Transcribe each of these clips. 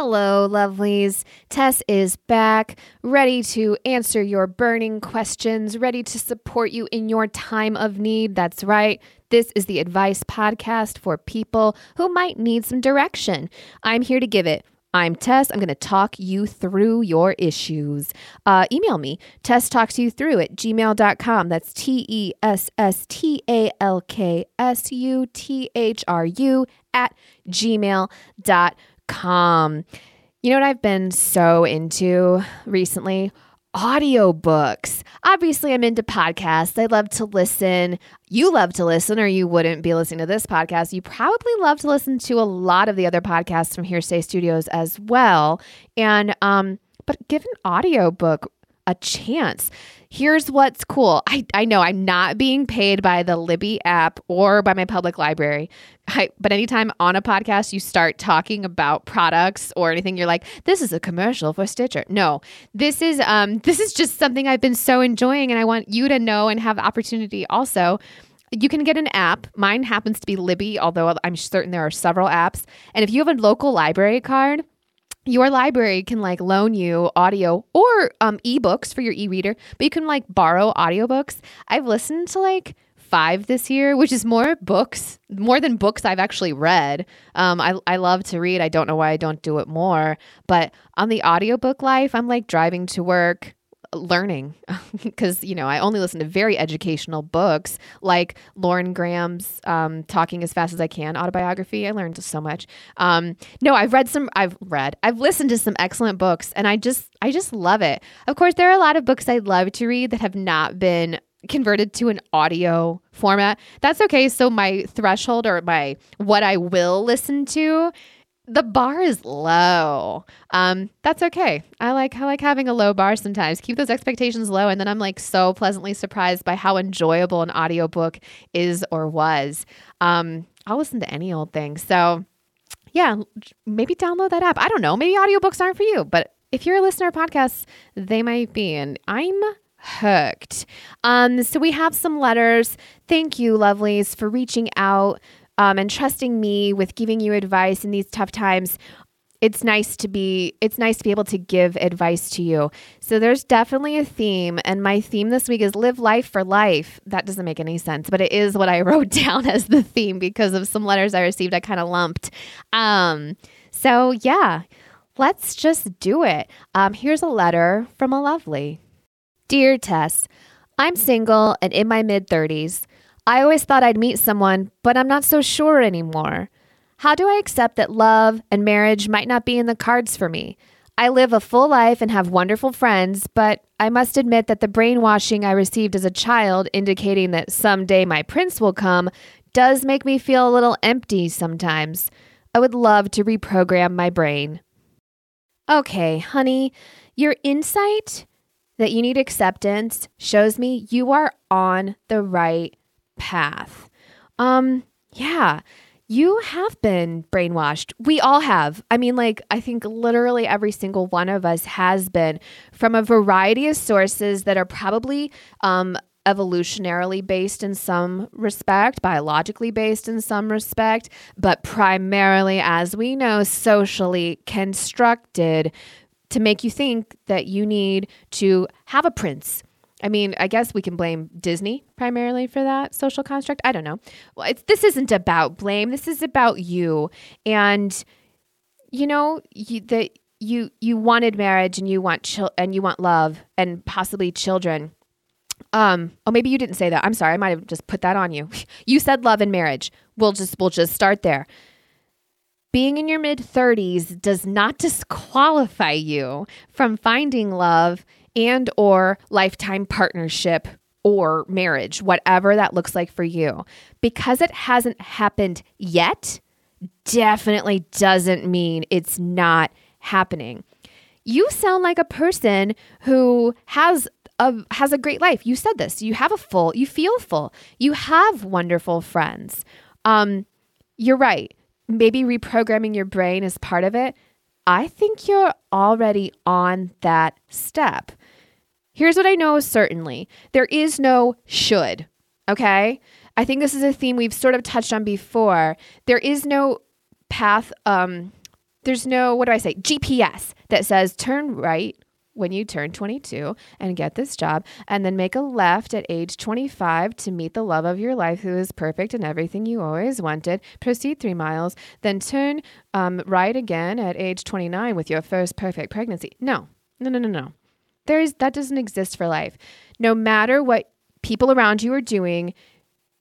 Hello, lovelies. Tess is back, ready to answer your burning questions, ready to support you in your time of need. That's right. This is the advice podcast for people who might need some direction. I'm here to give it. I'm Tess. I'm going to talk you through your issues. Uh, email me, Tess talks you through at gmail.com. That's T E S S T A L K S U T H R U at gmail.com calm. You know what I've been so into recently? Audiobooks. Obviously, I'm into podcasts. I love to listen. You love to listen, or you wouldn't be listening to this podcast. You probably love to listen to a lot of the other podcasts from Hearsay Studios as well. And um, but give an audiobook a chance. Here's what's cool. I, I know I'm not being paid by the Libby app or by my public library. I, but anytime on a podcast you start talking about products or anything, you're like, this is a commercial for Stitcher. No, this is um this is just something I've been so enjoying and I want you to know and have opportunity also. You can get an app. Mine happens to be Libby, although I'm certain there are several apps. And if you have a local library card, your library can like loan you audio or um, ebooks for your e-reader, but you can like borrow audiobooks. I've listened to like five this year, which is more books, more than books I've actually read. Um, I, I love to read. I don't know why I don't do it more. But on the audiobook life, I'm like driving to work, learning because you know i only listen to very educational books like lauren graham's um, talking as fast as i can autobiography. I learned so much. Um, no i've read some i've read i've listened to some excellent books and i just i just love it. Of course there are a lot of books i'd love to read that have not been converted to an audio format. That's okay. So my threshold or my what i will listen to the bar is low. Um, that's okay. I like I like having a low bar sometimes. Keep those expectations low and then I'm like so pleasantly surprised by how enjoyable an audiobook is or was. Um, I'll listen to any old thing. So yeah, maybe download that app. I don't know. Maybe audiobooks aren't for you, but if you're a listener of podcasts, they might be. And I'm hooked. Um, so we have some letters. Thank you, lovelies, for reaching out um, and trusting me with giving you advice in these tough times it's nice to be it's nice to be able to give advice to you. So there's definitely a theme and my theme this week is live life for life. That doesn't make any sense, but it is what I wrote down as the theme because of some letters I received I kind of lumped. Um so yeah, let's just do it. Um here's a letter from a lovely. Dear Tess, I'm single and in my mid 30s. I always thought I'd meet someone, but I'm not so sure anymore. How do I accept that love and marriage might not be in the cards for me? I live a full life and have wonderful friends, but I must admit that the brainwashing I received as a child, indicating that someday my prince will come, does make me feel a little empty sometimes. I would love to reprogram my brain. Okay, honey, your insight that you need acceptance shows me you are on the right path. Um, yeah, you have been brainwashed. We all have. I mean, like, I think literally every single one of us has been from a variety of sources that are probably um, evolutionarily based in some respect, biologically based in some respect, but primarily, as we know, socially constructed to make you think that you need to have a prince I mean, I guess we can blame Disney primarily for that social construct. I don't know. Well, it's this isn't about blame. This is about you, and you know you, that you you wanted marriage and you want chil- and you want love and possibly children. Um, oh, maybe you didn't say that. I'm sorry. I might have just put that on you. you said love and marriage. We'll just we'll just start there. Being in your mid 30s does not disqualify you from finding love and or lifetime partnership or marriage, whatever that looks like for you. Because it hasn't happened yet, definitely doesn't mean it's not happening. You sound like a person who has a, has a great life. You said this. You have a full, you feel full. You have wonderful friends. Um, you're right. Maybe reprogramming your brain is part of it. I think you're already on that step. Here's what I know certainly there is no should, okay? I think this is a theme we've sort of touched on before. There is no path, um, there's no, what do I say, GPS that says turn right when you turn 22 and get this job, and then make a left at age 25 to meet the love of your life who is perfect and everything you always wanted. Proceed three miles, then turn um, right again at age 29 with your first perfect pregnancy. No, no, no, no, no. There's that doesn't exist for life. No matter what people around you are doing,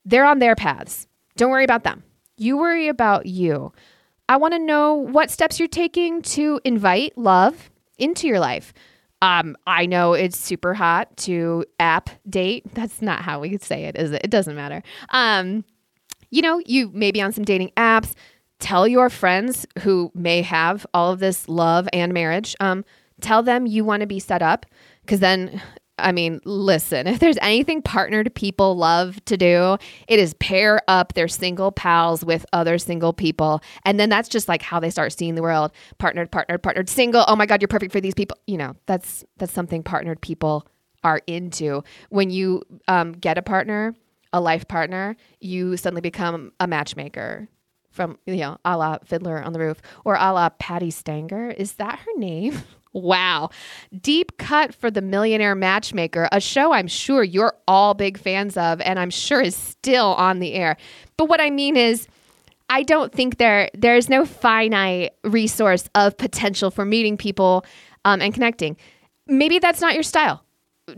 they're on their paths. Don't worry about them. You worry about you. I want to know what steps you're taking to invite love into your life. Um, I know it's super hot to app date. That's not how we say it, is it? It doesn't matter. Um, you know, you may be on some dating apps. Tell your friends who may have all of this love and marriage. Um, tell them you want to be set up because then I mean, listen, if there's anything partnered people love to do, it is pair up their single pals with other single people. And then that's just like how they start seeing the world. Partnered, partnered, partnered, single. Oh my God, you're perfect for these people. You know, that's that's something partnered people are into. When you um, get a partner, a life partner, you suddenly become a matchmaker from, you know, a la Fiddler on the Roof or a la Patti Stanger. Is that her name? Wow. Deep cut for the Millionaire Matchmaker, a show I'm sure you're all big fans of and I'm sure is still on the air. But what I mean is, I don't think there there's no finite resource of potential for meeting people um, and connecting. Maybe that's not your style.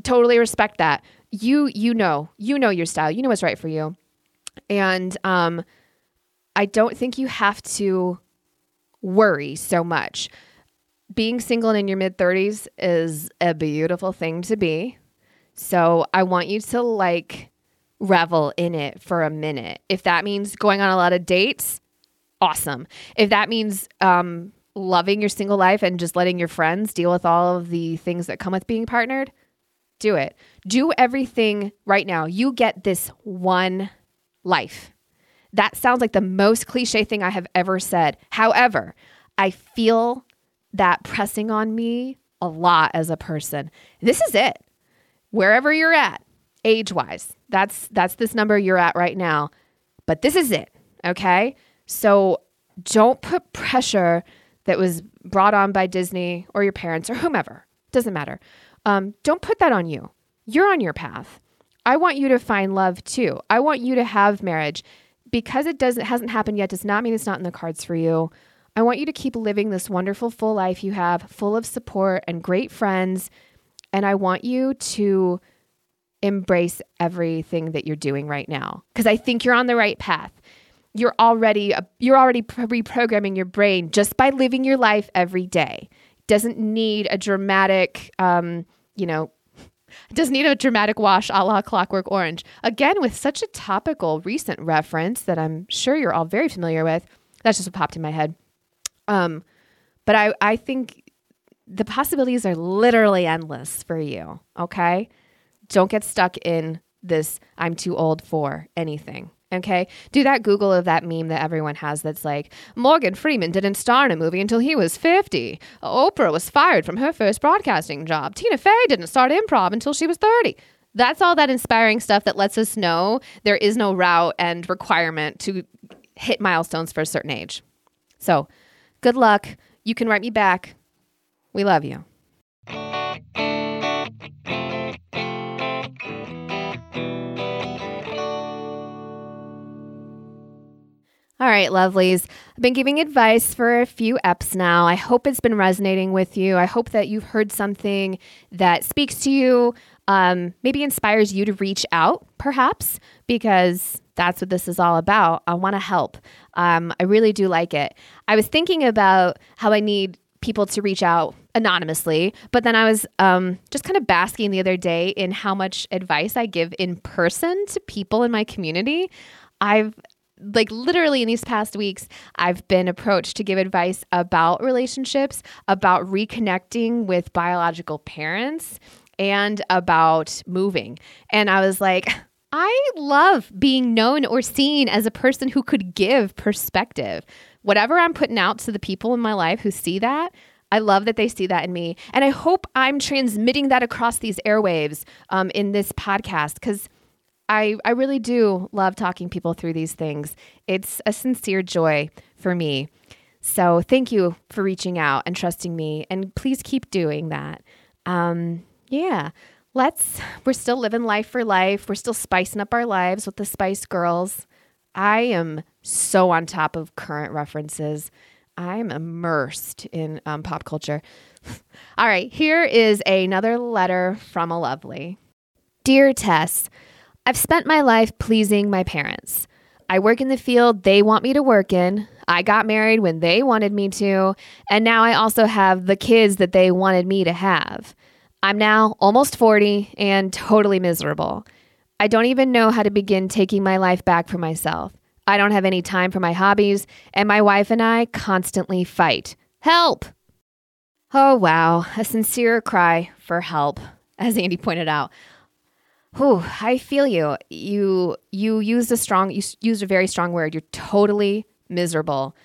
Totally respect that. You you know you know your style. You know what's right for you, and um, I don't think you have to worry so much being single and in your mid 30s is a beautiful thing to be. So I want you to like revel in it for a minute. If that means going on a lot of dates, awesome. If that means um, loving your single life and just letting your friends deal with all of the things that come with being partnered, do it. Do everything right now. You get this one life. That sounds like the most cliche thing I have ever said. However, I feel that pressing on me a lot as a person. This is it. Wherever you're at, age-wise. That's that's this number you're at right now. But this is it, okay? So don't put pressure that was brought on by Disney or your parents or whomever. Doesn't matter. Um, don't put that on you. You're on your path. I want you to find love too. I want you to have marriage. Because it doesn't hasn't happened yet does not mean it's not in the cards for you. I want you to keep living this wonderful full life you have, full of support and great friends. And I want you to embrace everything that you're doing right now because I think you're on the right path. You're already you're already reprogramming your brain just by living your life every day. Doesn't need a dramatic, um, you know, doesn't need a dramatic wash a la Clockwork Orange. Again, with such a topical recent reference that I'm sure you're all very familiar with. That's just what popped in my head. Um, but I, I think the possibilities are literally endless for you. Okay. Don't get stuck in this I'm too old for anything. Okay. Do that Google of that meme that everyone has that's like, Morgan Freeman didn't star in a movie until he was 50. Oprah was fired from her first broadcasting job. Tina Fey didn't start improv until she was 30. That's all that inspiring stuff that lets us know there is no route and requirement to hit milestones for a certain age. So Good luck. You can write me back. We love you. All right, lovelies. I've been giving advice for a few eps now. I hope it's been resonating with you. I hope that you've heard something that speaks to you, um, maybe inspires you to reach out, perhaps, because that's what this is all about. I want to help. Um, I really do like it. I was thinking about how I need people to reach out anonymously, but then I was um, just kind of basking the other day in how much advice I give in person to people in my community. I've like literally in these past weeks, I've been approached to give advice about relationships, about reconnecting with biological parents, and about moving. And I was like, I love being known or seen as a person who could give perspective. Whatever I'm putting out to the people in my life who see that, I love that they see that in me. And I hope I'm transmitting that across these airwaves um, in this podcast because I, I really do love talking people through these things. It's a sincere joy for me. So thank you for reaching out and trusting me. And please keep doing that. Um, yeah. Let's, we're still living life for life. We're still spicing up our lives with the Spice Girls. I am so on top of current references. I'm immersed in um, pop culture. All right, here is another letter from a lovely. Dear Tess, I've spent my life pleasing my parents. I work in the field they want me to work in. I got married when they wanted me to. And now I also have the kids that they wanted me to have. I'm now almost 40 and totally miserable. I don't even know how to begin taking my life back for myself. I don't have any time for my hobbies, and my wife and I constantly fight. Help! Oh, wow. A sincere cry for help, as Andy pointed out. Whew, I feel you. You you used a strong you used a very strong word. You're totally miserable.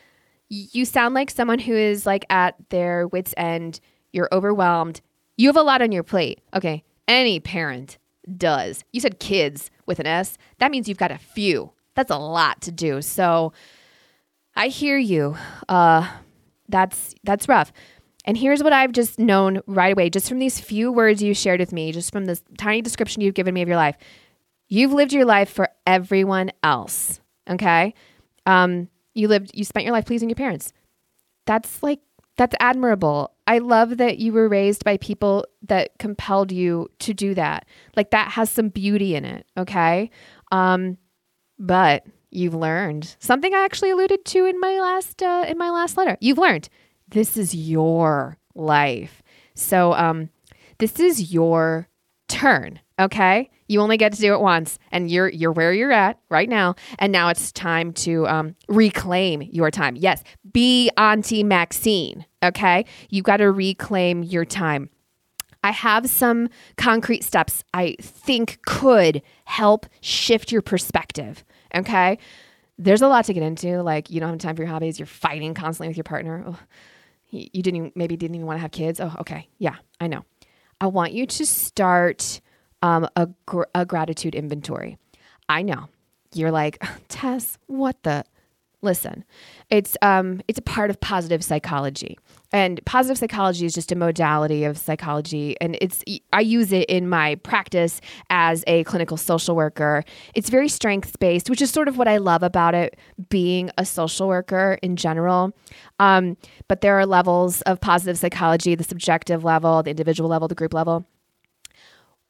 You sound like someone who is like at their wits end. You're overwhelmed. You have a lot on your plate. Okay, any parent does. You said kids with an S. That means you've got a few. That's a lot to do. So I hear you. Uh that's that's rough. And here's what I've just known right away, just from these few words you shared with me, just from this tiny description you've given me of your life. You've lived your life for everyone else. Okay. Um, you lived, you spent your life pleasing your parents. That's like, that's admirable. I love that you were raised by people that compelled you to do that. Like that has some beauty in it. Okay. Um, but you've learned something I actually alluded to in my last, uh, in my last letter. You've learned this is your life. So, um, this is your turn. Okay, you only get to do it once, and you're you're where you're at right now. And now it's time to um, reclaim your time. Yes, be Auntie Maxine. Okay, you got to reclaim your time. I have some concrete steps I think could help shift your perspective. Okay, there's a lot to get into. Like you don't have time for your hobbies. You're fighting constantly with your partner. Oh you didn't maybe didn't even want to have kids. Oh, okay. Yeah, I know. I want you to start um, a, gr- a gratitude inventory. I know you're like, Tess, what the? Listen, it's um, it's a part of positive psychology, and positive psychology is just a modality of psychology, and it's I use it in my practice as a clinical social worker. It's very strengths based, which is sort of what I love about it, being a social worker in general. Um, but there are levels of positive psychology: the subjective level, the individual level, the group level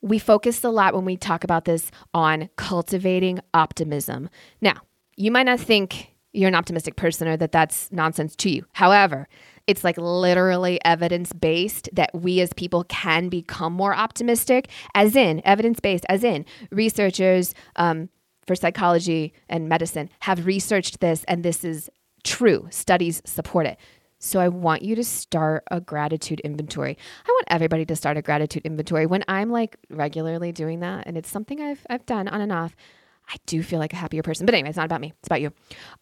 we focus a lot when we talk about this on cultivating optimism. Now, you might not think you're an optimistic person or that that's nonsense to you. However, it's like literally evidence based that we as people can become more optimistic, as in evidence based, as in researchers um, for psychology and medicine have researched this, and this is true. Studies support it. So I want you to start a gratitude inventory. I want everybody to start a gratitude inventory. When I'm like regularly doing that, and it's something I've I've done on and off, I do feel like a happier person. But anyway, it's not about me. It's about you.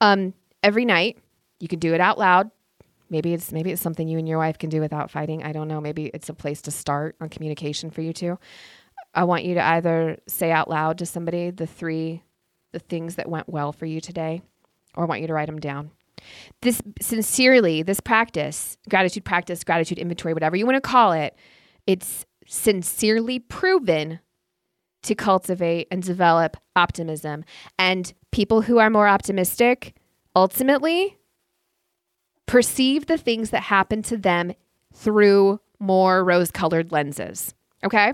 Um, every night, you can do it out loud. Maybe it's maybe it's something you and your wife can do without fighting. I don't know. Maybe it's a place to start on communication for you two. I want you to either say out loud to somebody the three the things that went well for you today, or I want you to write them down. This sincerely, this practice, gratitude practice, gratitude inventory, whatever you want to call it, it's sincerely proven to cultivate and develop optimism. And people who are more optimistic ultimately perceive the things that happen to them through more rose colored lenses. Okay.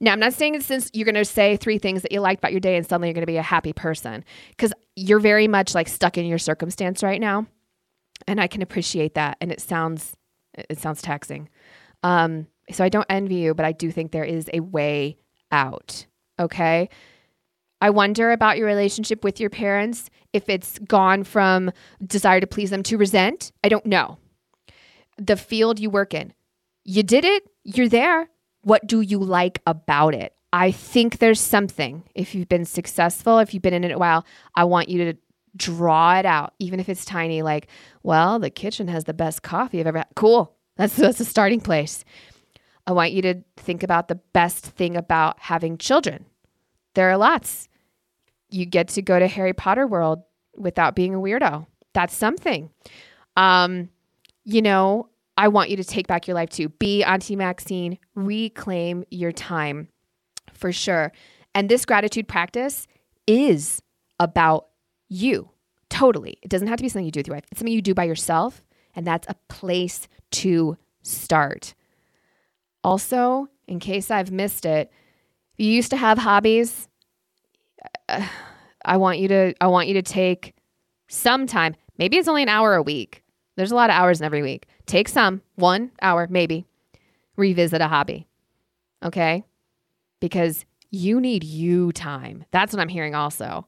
Now, I'm not saying since you're going to say three things that you liked about your day and suddenly you're going to be a happy person because you're very much like stuck in your circumstance right now. And I can appreciate that. And it sounds, it sounds taxing. Um, so I don't envy you, but I do think there is a way out. Okay. I wonder about your relationship with your parents, if it's gone from desire to please them to resent. I don't know. The field you work in, you did it, you're there. What do you like about it? I think there's something. If you've been successful, if you've been in it a while, I want you to draw it out, even if it's tiny. Like, well, the kitchen has the best coffee I've ever had. Cool. That's that's a starting place. I want you to think about the best thing about having children. There are lots. You get to go to Harry Potter World without being a weirdo. That's something. Um, you know, I want you to take back your life too. Be Auntie Maxine, reclaim your time for sure. And this gratitude practice is about you totally. It doesn't have to be something you do with your wife, it's something you do by yourself. And that's a place to start. Also, in case I've missed it, if you used to have hobbies, uh, I want you to I want you to take some time. Maybe it's only an hour a week. There's a lot of hours in every week. Take some, one hour maybe. Revisit a hobby. Okay? Because you need you time. That's what I'm hearing also.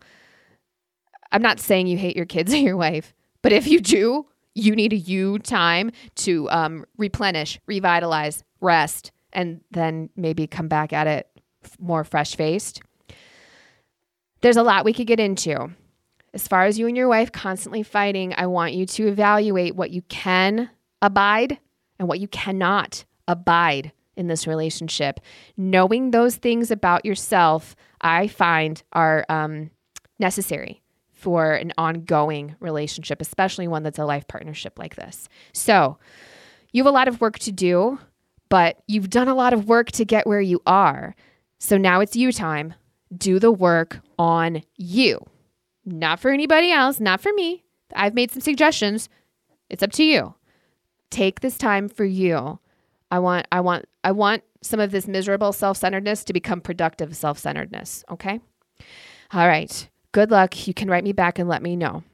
I'm not saying you hate your kids or your wife, but if you do, you need a you time to um, replenish, revitalize, rest, and then maybe come back at it more fresh faced. There's a lot we could get into. As far as you and your wife constantly fighting, I want you to evaluate what you can abide and what you cannot abide in this relationship. Knowing those things about yourself, I find are um, necessary for an ongoing relationship, especially one that's a life partnership like this. So, you have a lot of work to do, but you've done a lot of work to get where you are. So now it's you time. Do the work on you, not for anybody else, not for me. I've made some suggestions. It's up to you. Take this time for you. I want I want I want some of this miserable self-centeredness to become productive self-centeredness, okay? All right. Good luck. You can write me back and let me know.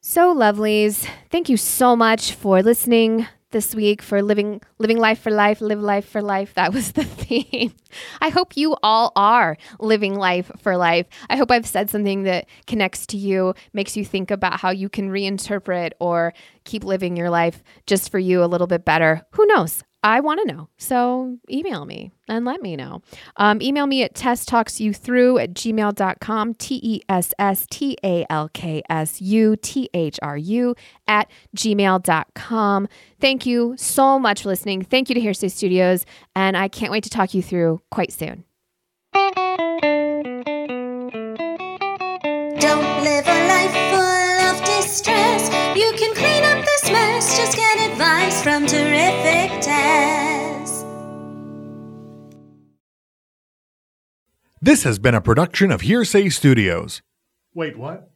So, lovelies, thank you so much for listening this week for living living life for life, live life for life. That was the theme. I hope you all are living life for life. I hope I've said something that connects to you, makes you think about how you can reinterpret or keep living your life just for you a little bit better. Who knows? I want to know. So email me and let me know. Um, email me at tesstalksyouthrough at gmail.com, T E S S T A L K S U T H R U at gmail.com. Thank you so much for listening. Thank you to Hearsay Studios, and I can't wait to talk you through quite soon. This has been a production of Hearsay Studios. Wait, what?